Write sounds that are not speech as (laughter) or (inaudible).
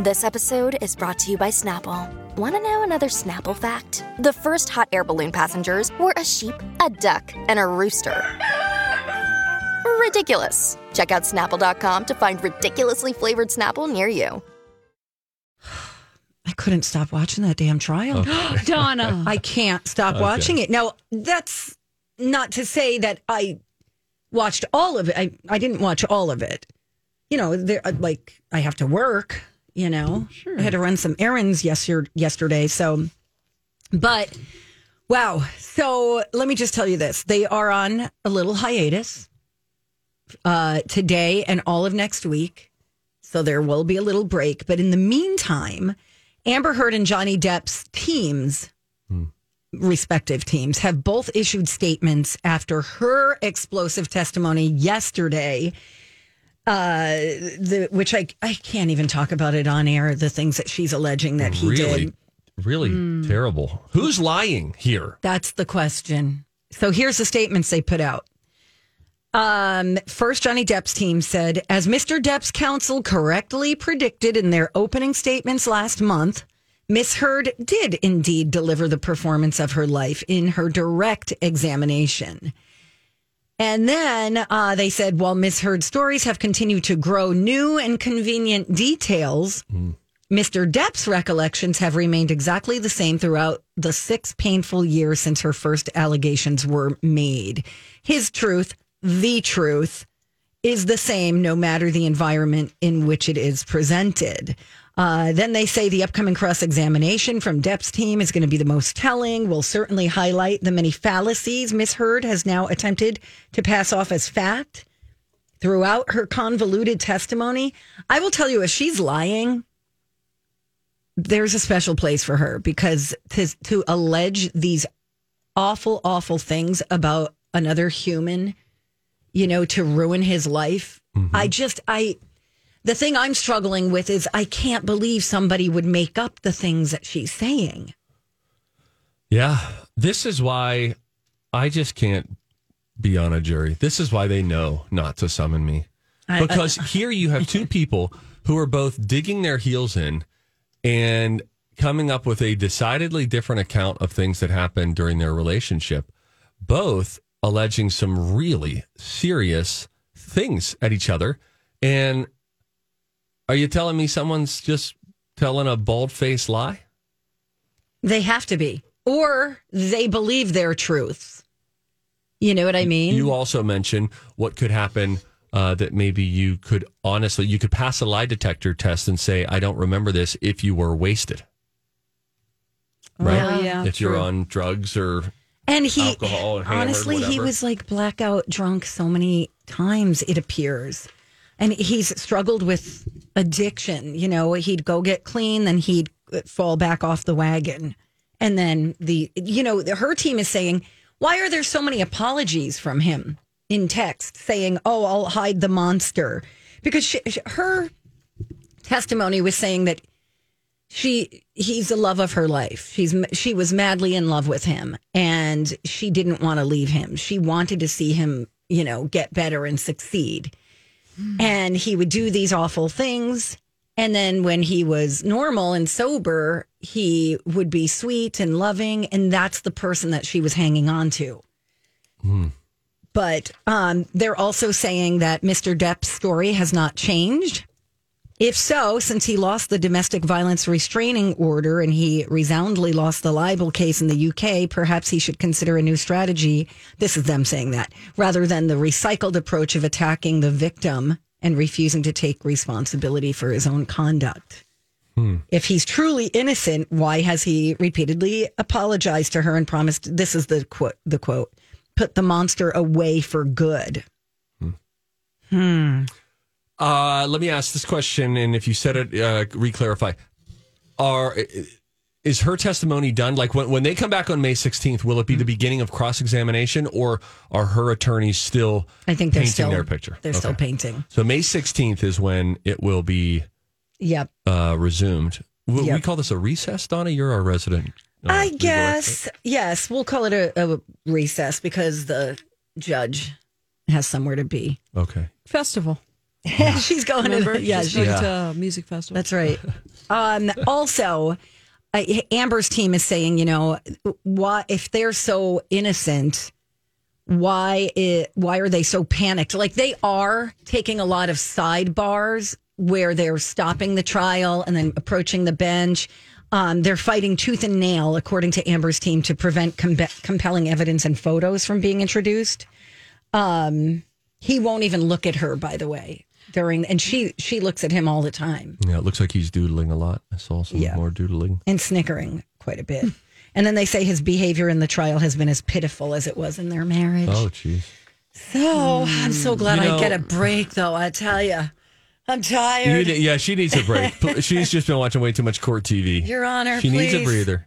This episode is brought to you by Snapple. Want to know another Snapple fact? The first hot air balloon passengers were a sheep, a duck, and a rooster. Ridiculous. Check out snapple.com to find ridiculously flavored Snapple near you. (sighs) I couldn't stop watching that damn trial. (gasps) Donna. (laughs) I can't stop watching it. Now, that's not to say that I watched all of it. I, I didn't watch all of it. You know, there uh, like I have to work, you know. I had to run some errands yesterday yesterday, so but wow. So, let me just tell you this. They are on a little hiatus uh today and all of next week. So there will be a little break, but in the meantime, Amber Heard and Johnny Depp's teams, respective teams, have both issued statements after her explosive testimony yesterday. Uh, the which I I can't even talk about it on air. The things that she's alleging that he really, did. really terrible. Who's lying here? That's the question. So here's the statements they put out. Um, first, Johnny Depp's team said, as Mr. Depp's counsel correctly predicted in their opening statements last month, Miss Heard did indeed deliver the performance of her life in her direct examination. And then uh, they said, while Miss Heard's stories have continued to grow new and convenient details, Mr. Depp's recollections have remained exactly the same throughout the six painful years since her first allegations were made. His truth, the truth, is the same no matter the environment in which it is presented. Uh, then they say the upcoming cross examination from Depp's team is going to be the most telling, will certainly highlight the many fallacies Miss Heard has now attempted to pass off as fact throughout her convoluted testimony. I will tell you, if she's lying, there's a special place for her because to, to allege these awful, awful things about another human, you know, to ruin his life. I just, I, the thing I'm struggling with is I can't believe somebody would make up the things that she's saying. Yeah, this is why I just can't be on a jury. This is why they know not to summon me. Uh, because here you have two people who are both digging their heels in and coming up with a decidedly different account of things that happened during their relationship, both alleging some really serious things at each other. And are you telling me someone's just telling a bald faced lie? They have to be, or they believe their truths. You know what I mean? You also mentioned what could happen uh, that maybe you could honestly you could pass a lie detector test and say I don't remember this if you were wasted. Right? Oh, yeah, if you're on drugs or And he, Alcohol and honestly, he was like blackout drunk so many times, it appears. And he's struggled with addiction. You know, he'd go get clean, then he'd uh, fall back off the wagon. And then the, you know, her team is saying, why are there so many apologies from him in text saying, oh, I'll hide the monster? Because she, her testimony was saying that she he's the love of her life she's she was madly in love with him and she didn't want to leave him she wanted to see him you know get better and succeed and he would do these awful things and then when he was normal and sober he would be sweet and loving and that's the person that she was hanging on to but um, they're also saying that Mr. Depp's story has not changed. If so, since he lost the domestic violence restraining order and he resoundly lost the libel case in the UK, perhaps he should consider a new strategy. This is them saying that rather than the recycled approach of attacking the victim and refusing to take responsibility for his own conduct. Hmm. If he's truly innocent, why has he repeatedly apologized to her and promised this is the quote the quote put the monster away for good? Hmm. Hmm. Uh, let me ask this question, and if you said it, uh, re-clarify. Are is her testimony done? Like when when they come back on May sixteenth, will it be the beginning of cross examination, or are her attorneys still? I think they're painting still their picture. They're still painting. So May sixteenth is when it will be Yep. uh, resumed. Will we Yep. call this a recess, Donna? You're our resident. uh, I legal guess yes. We'll call it a, a recess because the judge has somewhere to be. Okay. Festival. (laughs) She's going Remember? to yeah. She's She, going to a music festival. that's right. (laughs) Um, also, uh, Amber's team is saying, you know, why if they're so innocent, why it, why are they so panicked? Like they are taking a lot of sidebars where they're stopping the trial and then approaching the bench. Um, they're fighting tooth and nail, according to Amber's team, to prevent com- compelling evidence and photos from being introduced. Um, he won't even look at her, by the way, during, and she she looks at him all the time Yeah, it looks like he's doodling a lot. I saw some Yeah. more doodling. and snickering quite a bit. And then they say his behavior in the trial has been as pitiful as it was in their marriage. Oh, jeez. So I'm so hmm. glad You know- I get a break, though. I tell you, I'm tired. need- yeah, she needs a break. (laughs) She's just been watching way too much court TV. Your Honor, she needs a breather.